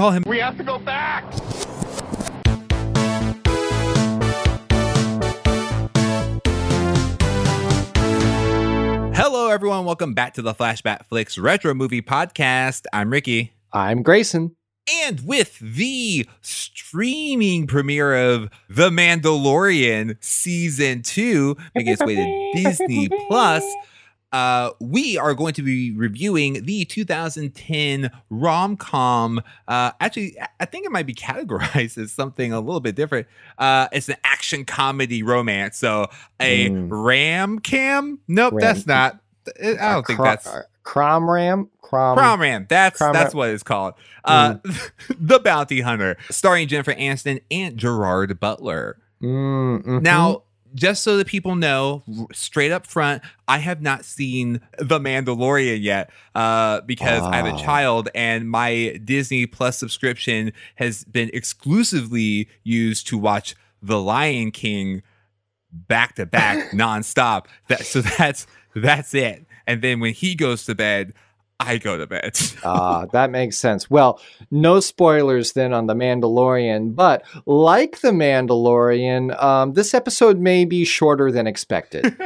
Call him. We have to go back. Hello, everyone. Welcome back to the Flashback Flicks Retro Movie Podcast. I'm Ricky. I'm Grayson. And with the streaming premiere of The Mandalorian Season 2 making its way to Disney Plus, uh, we are going to be reviewing the 2010 rom com. Uh, actually, I think it might be categorized as something a little bit different. Uh, it's an action comedy romance. So a Mm. ram cam? Nope, Ram- that's not. I don't think Cro- that's. uh, Crom Ram. Crom. Prom Ram. That's Prom that's Ram. what it's called. Uh, the Bounty Hunter, starring Jennifer Aniston and Gerard Butler. Mm, mhm. Now, just so that people know, straight up front, I have not seen The Mandalorian yet uh, because I have a child and my Disney Plus subscription has been exclusively used to watch The Lion King back to back nonstop. That so that's that's it. And then when he goes to bed, I go to bed. Ah, that makes sense. Well, no spoilers then on The Mandalorian, but like The Mandalorian, um, this episode may be shorter than expected.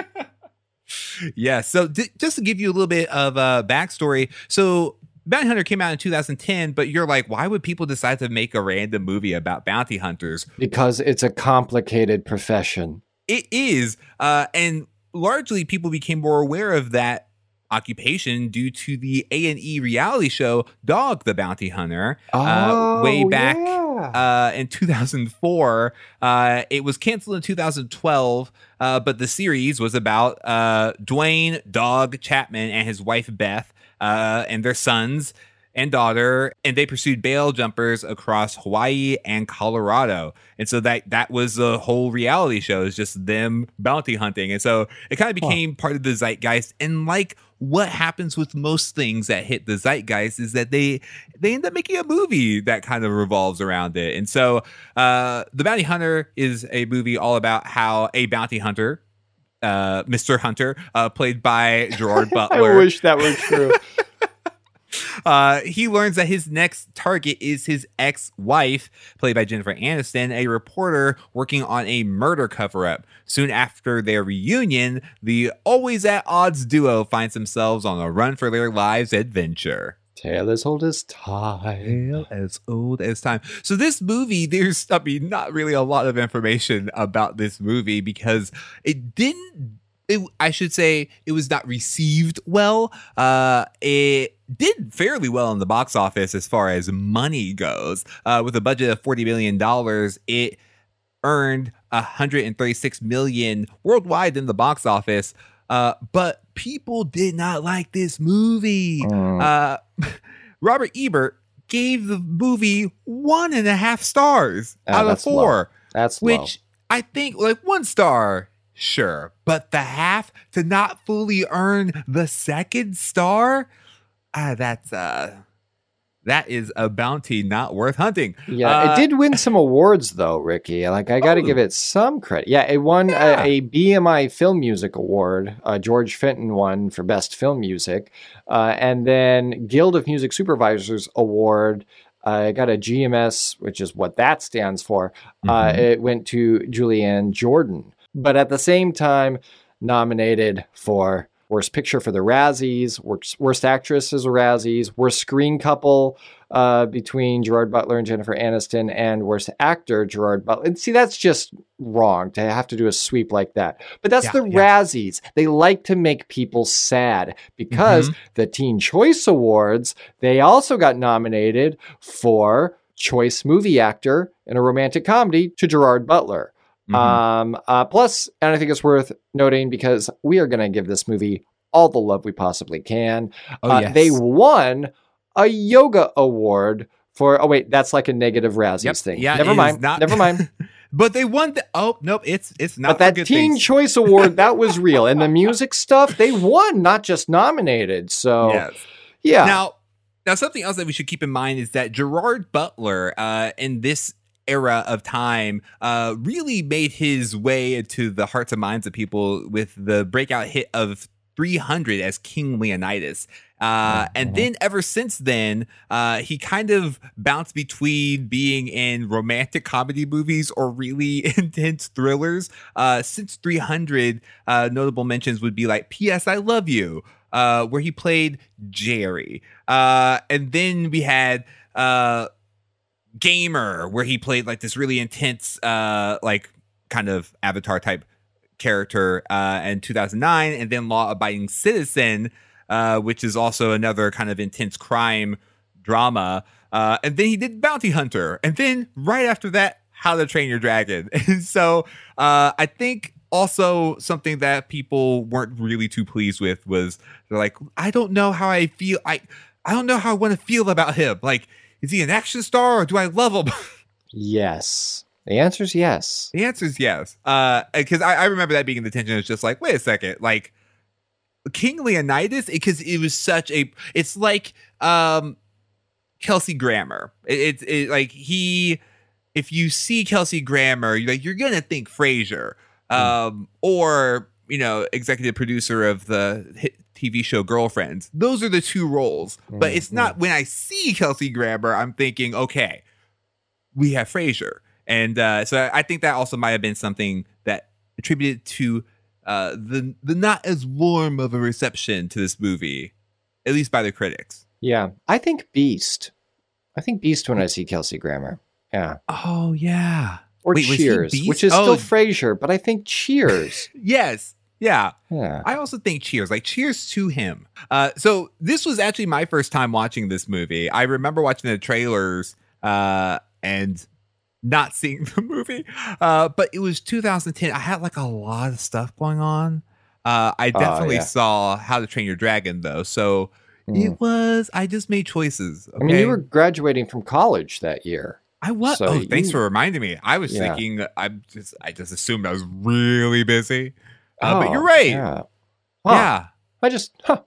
yeah. So d- just to give you a little bit of a backstory, so Bounty Hunter came out in 2010, but you're like, why would people decide to make a random movie about bounty hunters? because it's a complicated profession. It is, uh, and largely people became more aware of that occupation due to the A and E reality show Dog the Bounty Hunter. uh, way Oh, back, yeah. uh, in 2004. Uh, it was canceled in 2012, uh, but the series was about uh, Duane Dog Chapman and his wife Beth uh, and their sons and daughter, and they pursued bail jumpers across Hawaii and Colorado. And so that that was the whole reality show is just them bounty hunting. And so it kind of Huh. became part of the zeitgeist. And like what happens with most things that hit the zeitgeist is that they they end up making a movie that kind of revolves around it. And so uh The Bounty Hunter is a movie all about how a bounty hunter uh, Mr. Hunter, uh, played by Gerard Butler. I wish that were true. Uh, he learns that his next target is his ex-wife, played by Jennifer Aniston, a reporter working on a murder cover-up. Soon after their reunion, the always at odds duo finds themselves on a run for their lives adventure. Tale as old as time. Tale as old as time. So this movie, there's I mean, not really a lot of information about this movie because it didn't. It, I should say it was not received well. Uh, it did fairly well in the box office as far as money goes. Uh, with a budget of forty million dollars, it earned 136 million worldwide in the box office. Uh, but people did not like this movie. Mm. Uh, Robert Ebert gave the movie one and a half stars Ah, out of that's low. four, That's low. which I think like one star, sure, but the half to not fully earn the second star, ah, that's uh, that is a bounty not worth hunting. Yeah, Uh, it did win some awards though, Ricky. Like I got to Oh. give it some credit. Yeah, it won Yeah. a, a BMI Film Music Award. Uh, George Fenton won for Best Film Music, uh, and then Guild of Music Supervisors Award. Uh, it got a GMS, which is what that stands for. Uh, Mhm. it went to Julianne Jordan, but at the same time, nominated for Worst Picture for the Razzies, Worst, worst Actress as a Razzies, Worst Screen Couple uh, between Gerard Butler and Jennifer Aniston, and Worst Actor Gerard Butler. And see, that's just wrong to have to do a sweep like that. But that's Yeah, the yeah. Razzies. They like to make people sad because Mm-hmm. the Teen Choice Awards, they also got nominated for Choice Movie Actor in a Romantic Comedy to Gerard Butler. Mhm. Um, uh, plus, and I think it's worth noting because we are going to give this movie all the love we possibly can. oh, uh, yes. They won a yoga award for. Oh wait, that's like a negative Razzies Yep. thing. Yeah, never mind. not- Never mind. but they won the oh nope, it's it's not but that Teen things. Choice Award that was real, and the music stuff they won, not just nominated. So Yes. yeah, Now, now something else that we should keep in mind is that Gerard Butler, uh, in this era of time, uh, really made his way into the hearts and minds of people with the breakout hit of 300 as King Leonidas. Uh, and Mhm. then ever since then, uh, he kind of bounced between being in romantic comedy movies or really intense thrillers. Uh, since 300, uh, notable mentions would be like P.S. I Love You, uh, where he played Jerry. Uh, and then we had uh, Gamer, where he played like this really intense, uh, like kind of avatar type character uh, in 2009, and then Law Abiding Citizen, uh, which is also another kind of intense crime drama. Uh, and then he did Bounty Hunter, and then right after that, How to Train Your Dragon. And so uh, I think also something that people weren't really too pleased with was they're like, I don't know how I feel. I I don't know how I want to feel about him. Like, is he an action star or do I love him? Yes. The answer is yes. The answer is yes. Uh, because I, I remember that being in the tension. It's just like, wait a second, like King Leonidas, because it, was such a. It's like um, Kelsey Grammer. It's it, it, like he. If you see Kelsey Grammer, you're like you're gonna think Frasier, um, or you know, executive producer of the hit TV show Girlfriends. Those are the two roles. But Mm, it's not when I see Kelsey Grammer, I'm thinking, okay, we have Frasier. And uh, so I think that also might have been something that attributed to uh, the the not as warm of a reception to this movie, at least by the critics. Yeah. I think Beast. I think Beast when I see Kelsey Grammer. Yeah. Oh yeah, Or Wait, Cheers, which is Oh. still Frasier, but I think Cheers. yes, yeah. yeah. I also think Cheers, like Cheers to him. Uh, so this was actually my first time watching this movie. I remember watching the trailers uh, and not seeing the movie, uh, but it was 2010. I had like a lot of stuff going on. Uh, I Oh, definitely yeah. saw How to Train Your Dragon though, so Mm. it was. I just made choices. Okay? I mean, you were graduating from college that year. I was. so oh, thanks for reminding me. I was Yeah. thinking. I'm just. I just assumed I was really busy. Uh, but Oh, you're right. Yeah. Yeah. I just, huh,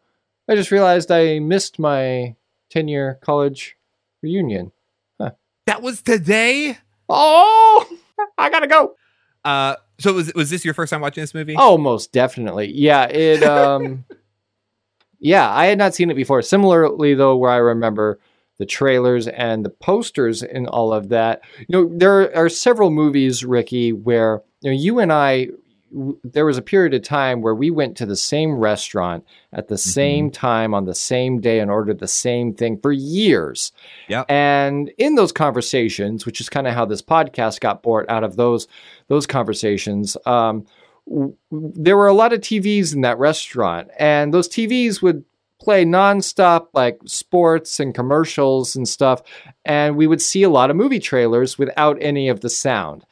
I just realized I missed my 10 year college reunion. that was today. Oh, I gotta go. Uh, so was was this your first time watching this movie? Oh, most definitely. Yeah. It, um, yeah, I had not seen it before. Similarly, though, where I remember the trailers and the posters and all of that. You know, there are several movies, Ricky, where you know you and I. w- There was a period of time where we went to the same restaurant at the same time on the same day and ordered the same thing for years. Yep. And in those conversations, which is kind of how this podcast got born out of those those conversations, um, w- there were a lot of TVs in that restaurant, and those TVs would play nonstop like sports and commercials and stuff, and we would see a lot of movie trailers without any of the sound.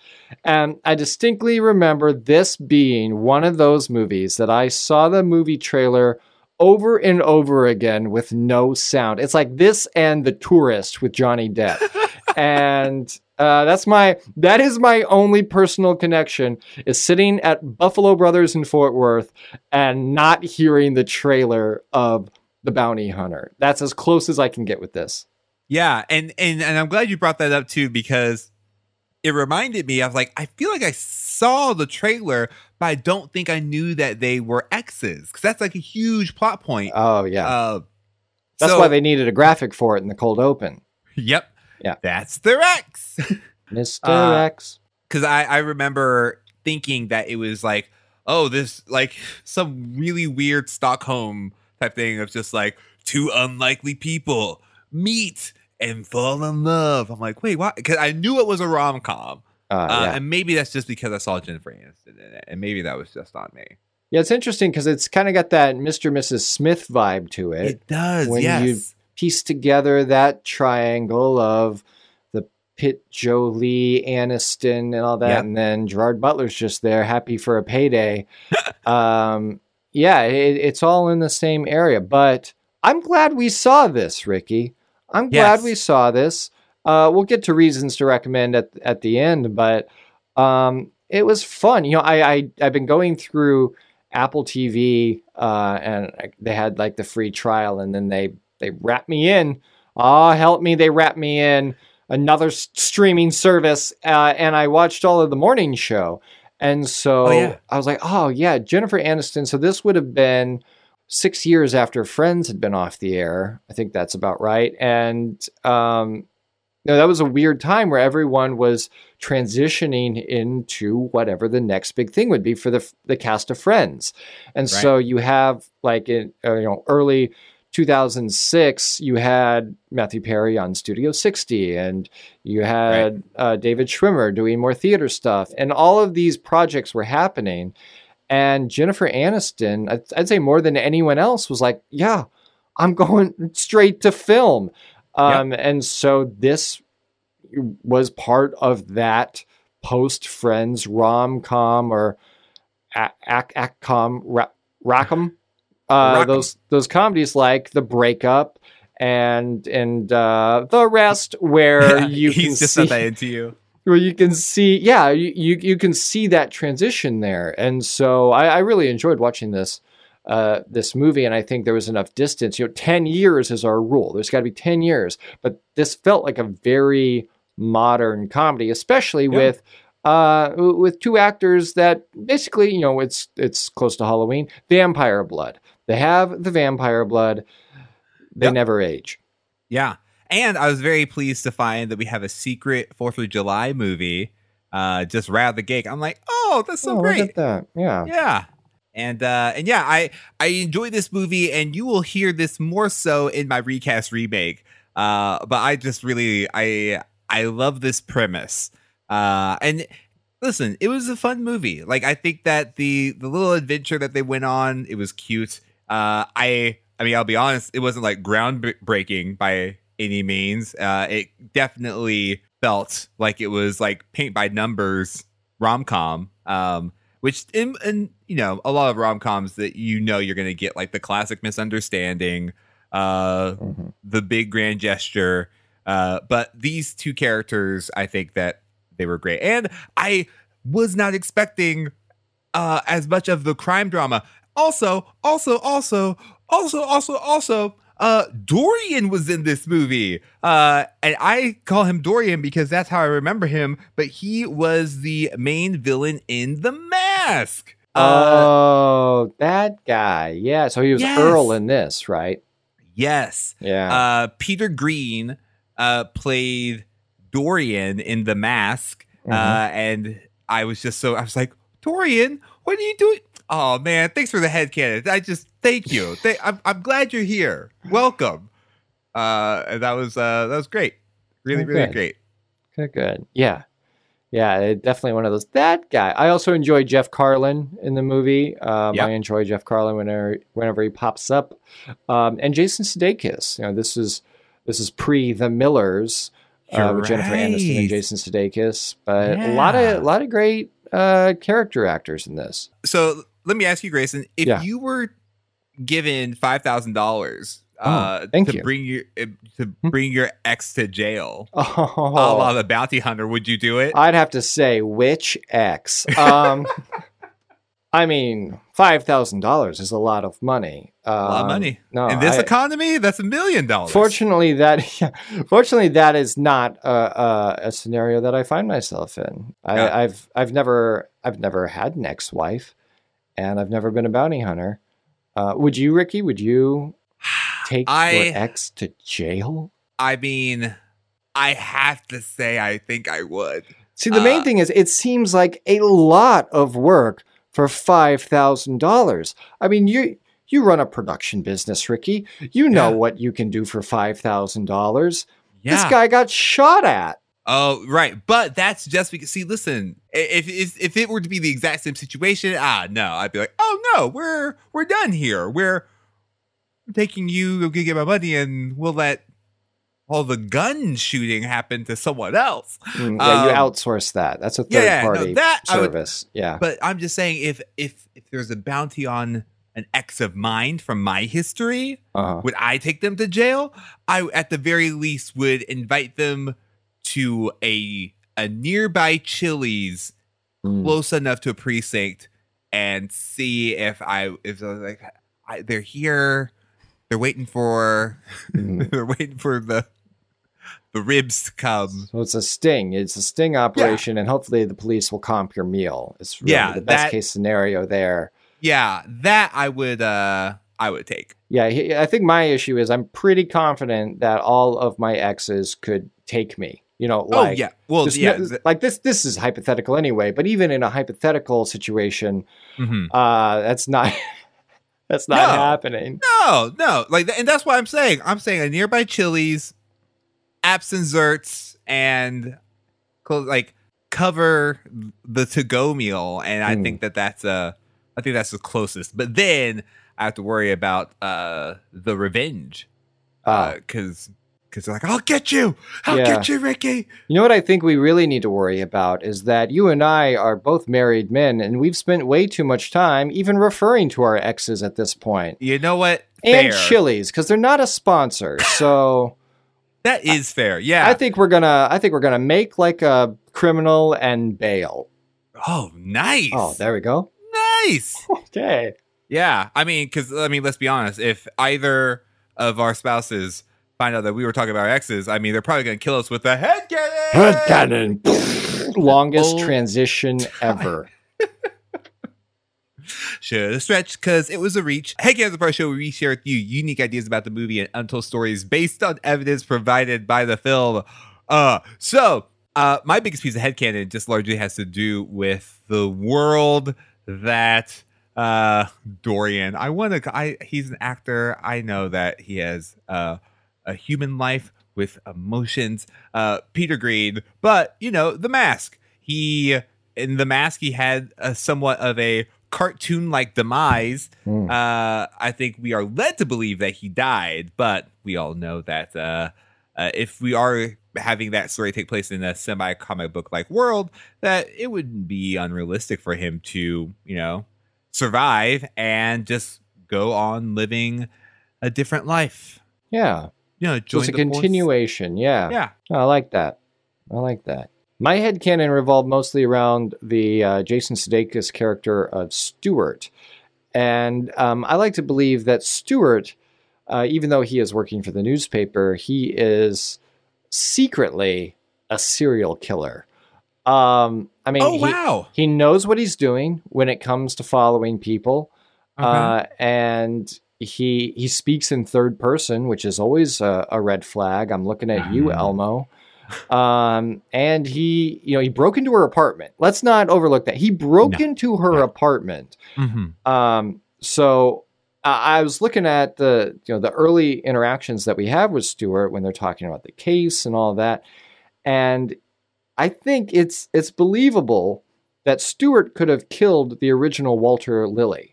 And I distinctly remember this being one of those movies that I saw the movie trailer over and over again with no sound. It's like this and The Tourist with Johnny Depp. and uh, that's my that is my only personal connection is sitting at Buffalo Brothers in Fort Worth and not hearing the trailer of The Bounty Hunter. That's as close as I can get with this. Yeah, and and and I'm glad you brought that up too because it reminded me of like I feel like I saw the trailer, but I don't think I knew that they were exes because that's like a huge plot point. Oh yeah. Uh, That's so- why they needed a graphic for it in the cold open. Yep. Yeah. That's their X. Mr. Uh, X. because I, I remember thinking that it was like, oh, this like some really weird Stockholm type thing of just like two unlikely people meet and fall in love. I'm like, wait, why? Because I knew it was a rom com, Uh, uh, yeah. and maybe that's just because I saw Jennifer Aniston in it, and maybe that was just on me. yeah, it's interesting because it's kind of got that Mr. and Mrs. Smith vibe to it. It does, when yes. you- Piece together that triangle of the Pitt, Jolie, Aniston, and all that, Yep. and then Gerard Butler's just there, happy for a payday. um, yeah, it, it's all in the same area. But I'm glad we saw this, Ricky. I'm glad Yes. we saw this. Uh, we'll get to reasons to recommend at at the end, but um, it was fun. You know, I, I I've been going through Apple TV, uh, and I- they had like the free trial, and then they they wrapped me in. Oh, help me! They wrapped me in another s- streaming service, uh, and I watched all of the morning show. And so Oh, yeah. I was like, oh yeah, Jennifer Aniston. So this would have been six years after Friends had been off the air. I think that's about right. And um, you know, that was a weird time where everyone was transitioning into whatever the next big thing would be for the the cast of Friends. And Right. so you have like in uh, you know early 2006 you had Matthew Perry on Studio 60 and you had uh, David Schwimmer doing more theater stuff and all of these projects were happening and Jennifer Aniston I'd, I'd say more than anyone else was like yeah I'm going straight to film um, and so this was part of that post Friends rom com or ac- ac- accom ra- rackham. Uh, Rackham. those those comedies like The Breakup and and uh, the rest, where you can just see not that into you. Where you can see, yeah, you, you you can see that transition there, and so I, I really enjoyed watching this uh, this movie, and I think there was enough distance. You know, ten years is our rule. There's got to be ten years, but this felt like a very modern comedy, especially Yeah. with uh with two actors that basically, you know, it's it's close to Halloween. Vampire blood. They have the vampire blood. They Yep. never age. Yeah. And I was very pleased to find that we have a secret Fourth of July movie. Uh, just right out the gate. I'm like, oh, that's so oh, great. look at that. Yeah. Yeah. And uh and yeah, I I enjoy this movie and you will hear this more so in my recast remake. Uh but I just really I I love this premise. Uh and listen, it was a fun movie. Like I think that the the little adventure that they went on, it was cute. Uh I I mean, I'll be honest, it wasn't like groundbreaking by any means. Uh it definitely felt like it was like paint by numbers rom-com. Um which in, in you know a lot of rom-coms that you know you're gonna get like the classic misunderstanding uh Mhm. the big grand gesture uh but these two characters i think that they were great and i was not expecting uh as much of the crime drama also also also also also also uh Dorian was in this movie. Uh and I call him Dorian because that's how I remember him, but he was the main villain in The Mask. Uh oh, that guy. Yeah. So he was Yes. Earl in this, right? yes. Yeah. Uh Peter Greene uh played Dorian in The Mask. Mhm. Uh and I was just so I was like, "Dorian, what are you doing?" Oh man, thanks for the head headcanon. I just thank you. Th- I'm I'm glad you're here. Welcome. Uh and that was uh that was great. Really really good. great. good, good. Yeah. Yeah, definitely one of those. That guy. I also enjoy Jeff Garlin in the movie. Um, Yep. I enjoy Jeff Garlin whenever whenever he pops up. Um, and Jason Sudeikis. You know, this is this is pre The Millers uh, with Jennifer Aniston and Jason Sudeikis. But a lot of a lot of great uh, character actors in this. So let me ask you, Grayson, if Yeah. you were given five thousand dollars uh Oh, thank to you. Hmm. bring your uh, to bring your ex to jail, a Oh, la the bounty hunter, would you do it? I'd have to say which ex. Um, I mean, five thousand dollars is a lot of money. Um, a lot of money. No, In this I- economy, that's a million dollars. fortunately, that fortunately that is not a, a, a scenario that I find myself in. I, Yeah. I've I've never I've never had an ex-wife, and I've never been a bounty hunter. Uh, would you, Ricky? Would you take I- your ex to jail? I mean, I have to say, I think I would. See, the main Uh, thing is, it seems like a lot of work for five thousand dollars. I mean, you you run a production business, Ricky. You know Yeah. what you can do for five thousand dollars. Yeah. This guy got shot at. Oh, right. But that's just because. See, listen. If if if it were to be the exact same situation, ah, no, I'd be like, oh no, we're we're done here. We're taking you. Go get my money, and we'll let all the gun shooting happen to someone else. Mm, yeah, you Um, outsource that. That's a third yeah, no, party that I would- service. yeah. But I'm just saying, if if if there's a bounty on an ex of mine from my history, Uh-huh. would I take them to jail? I at the very least would invite them to a a nearby Chili's Mm. close enough to a precinct and see if I if I was like I, they're here, they're waiting for Mm. they're waiting for the the ribs to come. So it's a sting. It's a sting operation, and hopefully the police will comp your meal. It's really Yeah, the best that- case scenario there. Yeah, that I would uh I would take. Yeah, I think my issue is I'm pretty confident that all of my exes could take me. You know, like oh yeah, well There's yeah, th- like this. This is hypothetical anyway. But even in a hypothetical situation, mhm. uh, that's not that's not No. happening. no, no, like, and that's what I'm saying. I'm saying a nearby Chili's, absent and like cover the to go meal, and I Hmm. think that that's uh, I think that's the closest. But then I have to worry about uh the revenge, Uh, because they're like, I'll get you, I'll Yeah. get you, Ricky. you know what I think we really need to worry about is that you and I are both married men, and we've spent way too much time even referring to our exes at this point. You know what? And Fair. Chili's because they're not a sponsor, so That is fair. Yeah. I think we're gonna. I think we're gonna make like a criminal and bail. oh, nice. Oh, there we go. nice. Okay. Yeah, I mean, because I mean, let's be honest. If either of our spouses find out that we were talking about our exes, I mean, they're probably going to kill us with a head cannon. Head cannon. Longest Oh, transition ever. Should have stretched because it was a reach. Hey, guys, the part of the show where we share with you unique ideas about the movie and untold stories based on evidence provided by the film. Uh, so uh, my biggest piece of head headcanon just largely has to do with the world that uh Dorian. I want to. I he's an actor. I know that he has uh, a human life with emotions. Uh, Peter Greene, but you know the mask. He in the mask he had a somewhat of a cartoon like demise. Hmm. Uh, I think we are led to believe that he died, but we all know that uh, uh, if we are having that story take place in a semi comic book like world, that it wouldn't be unrealistic for him to, you know, survive and just go on living a different life. Yeah. You know, So join it's a the force. continuation. Yeah. Yeah. I like that. I like that. My head headcanon revolved mostly around the uh, Jason Sudeikis character of Stewart. And um, I like to believe that Stewart, uh, even though he is working for the newspaper, he is secretly a serial killer. Um, I mean, Oh he, wow. he knows what he's doing when it comes to following people. Uh-huh. Uh, and he he speaks in third person, which is always a, a red flag. I'm looking at you, Mhm. Elmo. Um, and he, you know, he broke into her apartment. Let's not overlook that. He broke No. into her No. apartment. Mhm. Um, so I I was looking at the, you know, the early interactions that we have with Stewart when they're talking about the case and all that, and I think it's it's believable that Stewart could have killed the original Walter Lilly,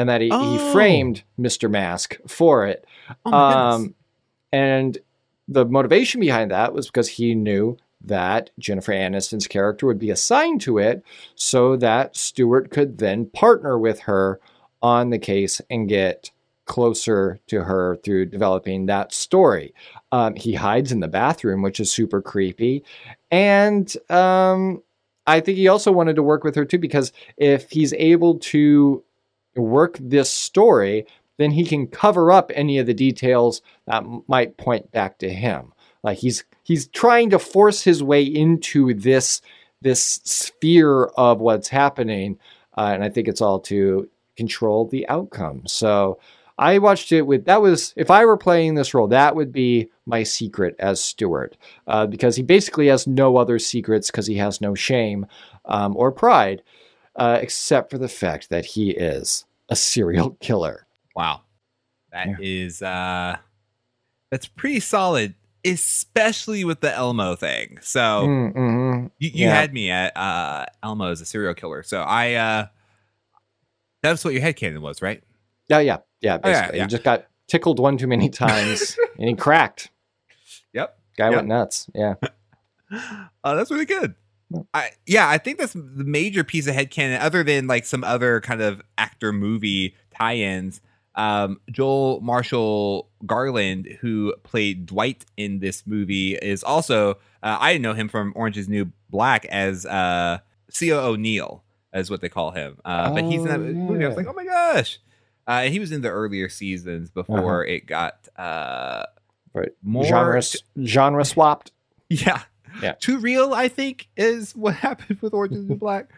and that he, he Oh. framed Mr. Mask for it. Oh. Um, and the motivation behind that was because he knew that Jennifer Aniston's character would be assigned to it so that Stewart could then partner with her on the case and get closer to her through developing that story. Um, he hides in the bathroom, which is super creepy. And um, I think he also wanted to work with her too, because if he's able to work this story, then he can cover up any of the details that might point back to him. Like he's he's trying to force his way into this this sphere of what's happening, uh, and I think it's all to control the outcome. So I watched it with that was if I were playing this role, that would be my secret as Stewart, uh, because he basically has no other secrets because he has no shame um, or pride, uh, except for the fact that he is a serial killer. Wow. that Yeah. is uh that's pretty solid, especially with the Elmo thing. So Mm, mhm. you, you Yeah. had me at uh Elmo as a serial killer. So I uh that's what your head headcanon was, right? Yeah, yeah, yeah. Oh, yeah, Basically, yeah. he just got tickled one too many times, and he cracked. Yep. Guy Yep. went nuts. Yeah. Uh, that's really good. Yeah. I yeah, I think that's the major piece of headcanon, other than like some other kind of actor movie tie-ins. Um, Joel Marshall Garland, who played Dwight in this movie, is also uh, I know him from Orange Is New Black as uh, C.O. O'Neill, is what they call him. Uh, but he's in that Oh, movie. I was like, oh my gosh. Uh, and he was in the earlier seasons before it got uh, Right. more genre genre swapped. yeah. Yeah. Too real, I think, is what happened with Orange is the Black.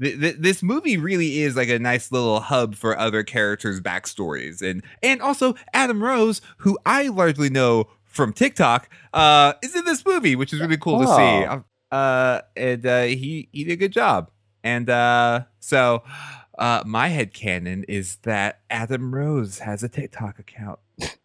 th- th- this movie really is like a nice little hub for other characters' backstories, and and also Adam Rose, who I largely know from TikTok, uh, is in this movie, which is really cool to see. Oh. Uh, and uh, he he did a good job, and uh, so. Uh, my head canon is that Adam Rose has a TikTok account.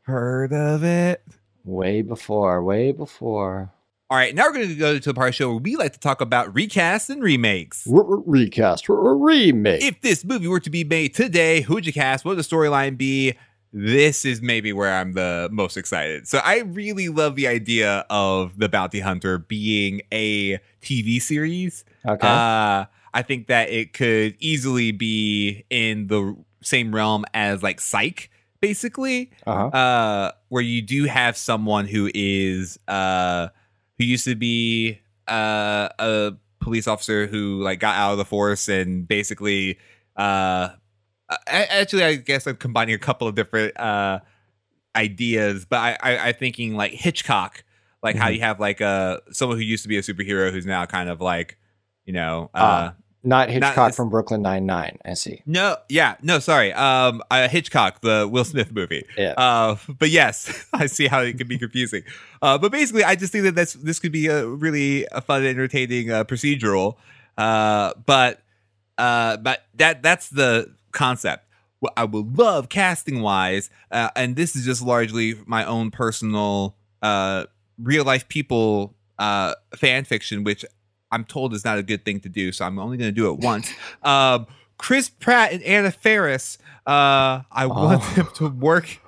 Heard of it? Way before, way before. All right, now we're going to go to the part of the show where we like to talk about recasts and remakes. Recast, remake. If this movie were to be made today, who would you cast? What would the storyline be? This is maybe where I'm the most excited. So I really love the idea of the Bounty Hunter being a TV series. okay. Uh, I think that it could easily be in the same realm as like Psych, basically uh-huh. uh where you do have someone who is uh who used to be uh a police officer who like got out of the force and basically uh actually i guess i'm combining a couple of different uh ideas but i, I i'm thinking like hitchcock like how Mhm. you have like uh someone who used to be a superhero who's now kind of like you know uh Ah. Not Hitchcock it's- from Brooklyn Nine Nine. I see. no, yeah, no, sorry. Um, uh, Hancock, the Will Smith movie. Yeah. Uh, but yes, I see how it can be confusing. Uh, but basically, I just think that that's this could be a really a fun, entertaining uh, procedural. Uh, but uh, but that that's the concept. What I would love casting wise, uh, and this is just largely my own personal uh, real life people uh, fan fiction, which I'm told is not a good thing to do. So I'm only going to do it once. um, Chris Pratt and Anna Faris. Uh, I want Oh. them to work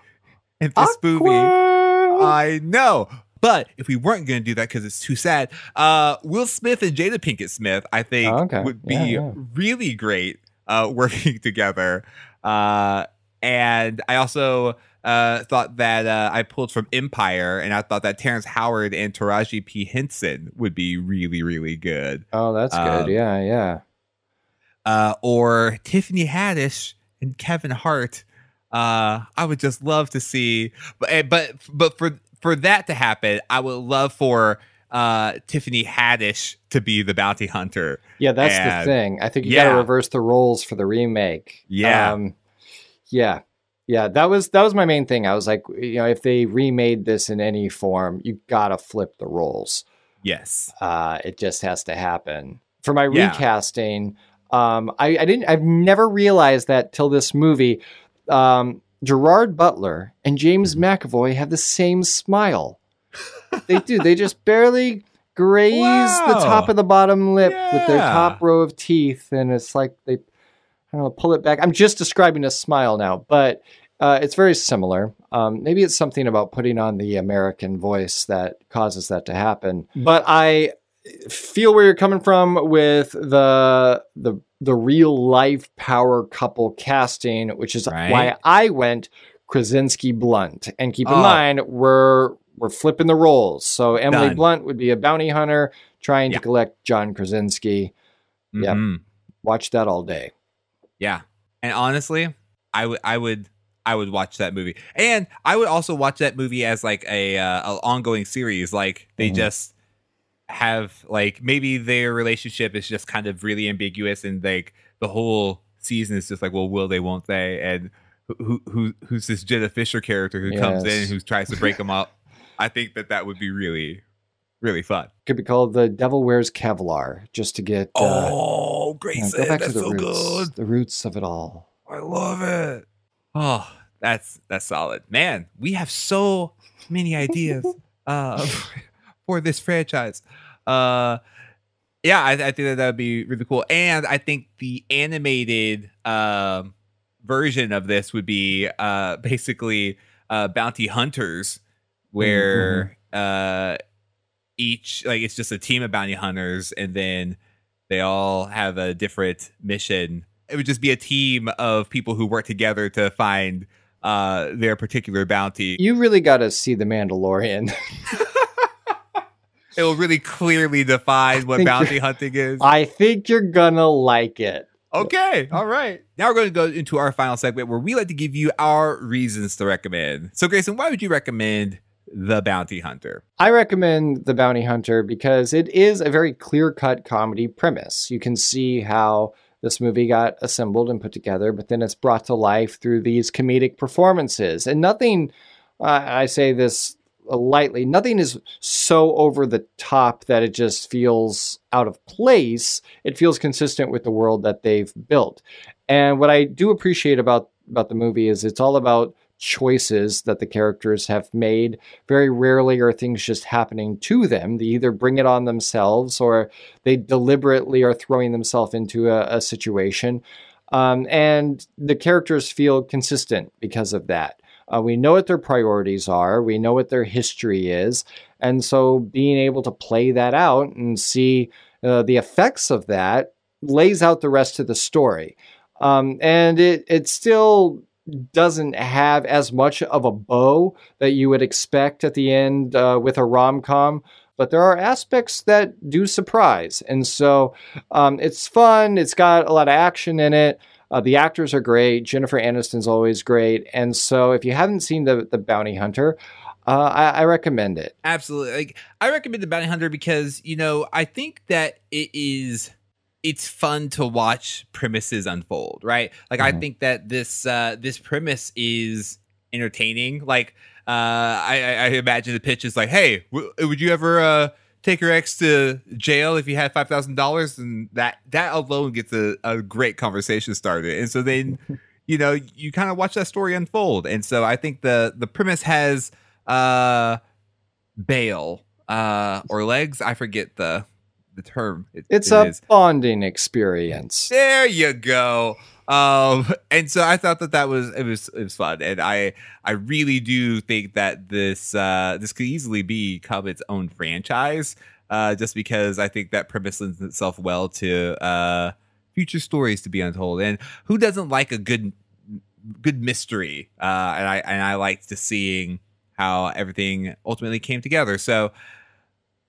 in this movie. I know. But if we weren't going to do that because it's too sad, uh, Will Smith and Jada Pinkett Smith, I think, Oh, okay. would be Yeah, yeah. really great uh, working together. Uh, and I also uh, thought that uh, I pulled from Empire, and I thought that Terrence Howard and Taraji P. Henson would be really, really good. oh, that's Um, good. Yeah, yeah. uh, or Tiffany Haddish and Kevin Hart. Uh, I would just love to see, but eh, but but for for that to happen, I would love for uh, Tiffany Haddish to be the bounty hunter. Yeah, that's the thing. I think you got to reverse the roles for the remake. Yeah. Um, yeah. Yeah, that was that was my main thing. I was like, you know, if they remade this in any form, you got to flip the roles. Yes. Uh, it just has to happen. For my Yeah. recasting, um, I, I didn't. I've never realized that till this movie. Um, Gerard Butler and James Mm-hmm. McAvoy have the same smile. they do. They just barely graze the top of the bottom lip with their top row of teeth, and it's like they, I don't know, pull it back. I'm just describing a smile now, but uh, it's very similar. Um, maybe it's something about putting on the American voice that causes that to happen. But I feel where you're coming from with the the the real life power couple casting, which is Right. why I went Krasinski Blunt. And keep in Oh. mind, we're we're flipping the roles. So Emily Done. Blunt would be a bounty hunter trying Yeah. to collect John Krasinski. Yep. Mhm. Watch that all day. Yeah. And honestly, I would I would I would watch that movie. And I would also watch that movie as like a uh, a ongoing series like they Mhm. just have like maybe their relationship is just kind of really ambiguous and like the whole season is just like well will they won't they and who who who's this Jenna Fischer character who comes in Yes. who tries to break them up. I think that that would be really really fun. Could be called The Devil Wears Kevlar, just to get uh, oh, you Grayson, know, go back that's to the so roots, good. the roots of it all. I love it. Oh, that's that's solid, man. We have so many ideas uh, for this franchise. Uh, yeah, I, I think that that would be really cool, and I think the animated um, version of this would be uh, basically uh, bounty hunters, where uh, each like it's just a team of bounty hunters, and then they all have a different mission it would just be a team of people who work together to find uh their particular bounty. You really got to see The Mandalorian. It will really clearly define what bounty hunting is. I think you're gonna like it. Okay, all right. Now we're going to go into our final segment where we like to give you our reasons to recommend. So, Grayson, why would you recommend The Bounty Hunter? I recommend The Bounty Hunter because it is a very clear cut comedy premise. You can see how this movie got assembled and put together, but then it's brought to life through these comedic performances. And nothing, uh, I say this lightly, nothing is so over the top that it just feels out of place. It feels consistent with the world that they've built. And what I do appreciate about about the movie is it's all about choices that the characters have made. Very rarely are things just happening to them. They either bring it on themselves or they deliberately are throwing themselves into a, a situation. Um, and the characters feel consistent because of that. Uh, we know what their priorities are, we know what their history is. And so being able to play that out and see uh, the effects of that lays out the rest of the story. Um, and it, it still doesn't have as much of a bow that you would expect at the end uh, with a rom com, but there are aspects that do surprise. And so um, it's fun, it's got a lot of action in it. Uh, the actors are great. Jennifer Aniston's always great. And so if you haven't seen the, the Bounty Hunter, uh, I, I, recommend it. Absolutely. Like I recommend the Bounty Hunter because, you know, I think that it is it's fun to watch premises unfold, right? Like mm-hmm. I think that this uh this premise is entertaining. Like uh I I imagine the pitch is like, "Hey, w- would you ever uh take your ex to jail if you had five thousand dollars?" And that that alone gets a, a great conversation started. And so then, you know, you kind of watch that story unfold. And so I think the the premise has uh bail uh or legs. I forget the the term. It, it's it a is. bonding experience. There you go. Um, and so I thought that that was it was it was fun, and I I really do think that this uh, this could easily become its own franchise. Uh, just because I think that premise lends itself well to uh, future stories to be untold, and who doesn't like a good good mystery? Uh, and I and I liked to seeing how everything ultimately came together. So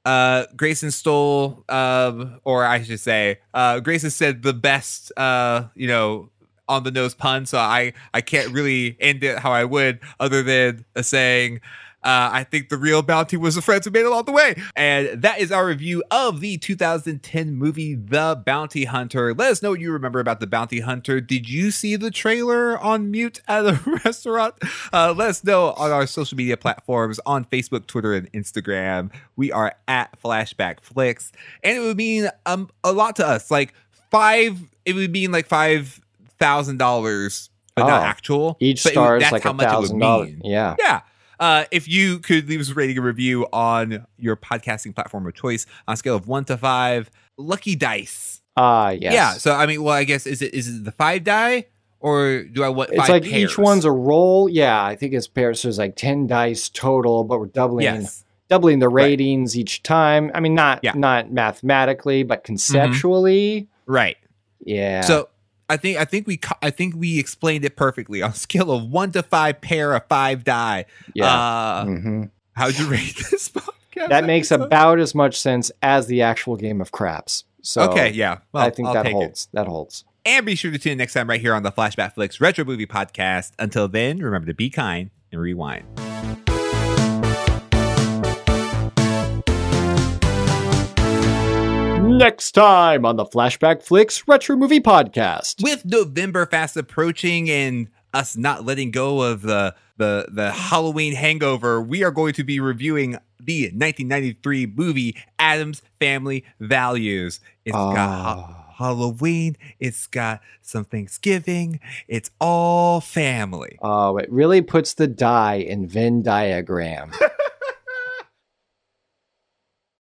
uh, Grayson stole, um, or I should say, uh, Grayson said the best, uh, you know, on the nose pun. So I, I can't really end it how I would, other than a saying, uh, I think the real bounty was the friends who made it along the way. And that is our review of the 2010 movie The Bounty Hunter. Let us know what you remember about The Bounty Hunter. Did you see the trailer on mute at a restaurant? Uh, let us know on our social media platforms on Facebook, Twitter, and Instagram. We are at Flashback Flicks. And it would mean um, a lot to us. Like five, it would mean like $5,000 but oh, not actual. Each star is like a thousand dollars. Yeah. Yeah. Uh, if you could leave us a rating and review on your podcasting platform of choice on a scale of one to five, lucky dice. Ah, uh, yes. Yeah. So I mean, well, I guess is it is it the five die? Or do I want? It's like pairs? each one's a roll. Yeah, I think it's pairs. So it's like ten dice total, but we're doubling yes doubling the ratings right. each time. I mean, not yeah. not mathematically, but conceptually. Mm-hmm. Right. Yeah. So I think I think we I think we explained it perfectly on a scale of one to five pair of five die. Yeah. Uh, mm-hmm. How'd you rate this podcast? That makes about as much sense as the actual game of craps. So okay, yeah, well, I think I'll that holds. It. That holds. And be sure to tune in next time right here on the Flashback Flicks Retro Movie Podcast. Until then, remember to be kind and rewind. Next time on the Flashback Flicks Retro Movie Podcast. With November fast approaching and us not letting go of the the the Halloween hangover, we are going to be reviewing the 1993 movie Addams Family Values. It's got ha- ah. Halloween, it's got some Thanksgiving, it's all family. Oh, it really puts the die in Venn diagram.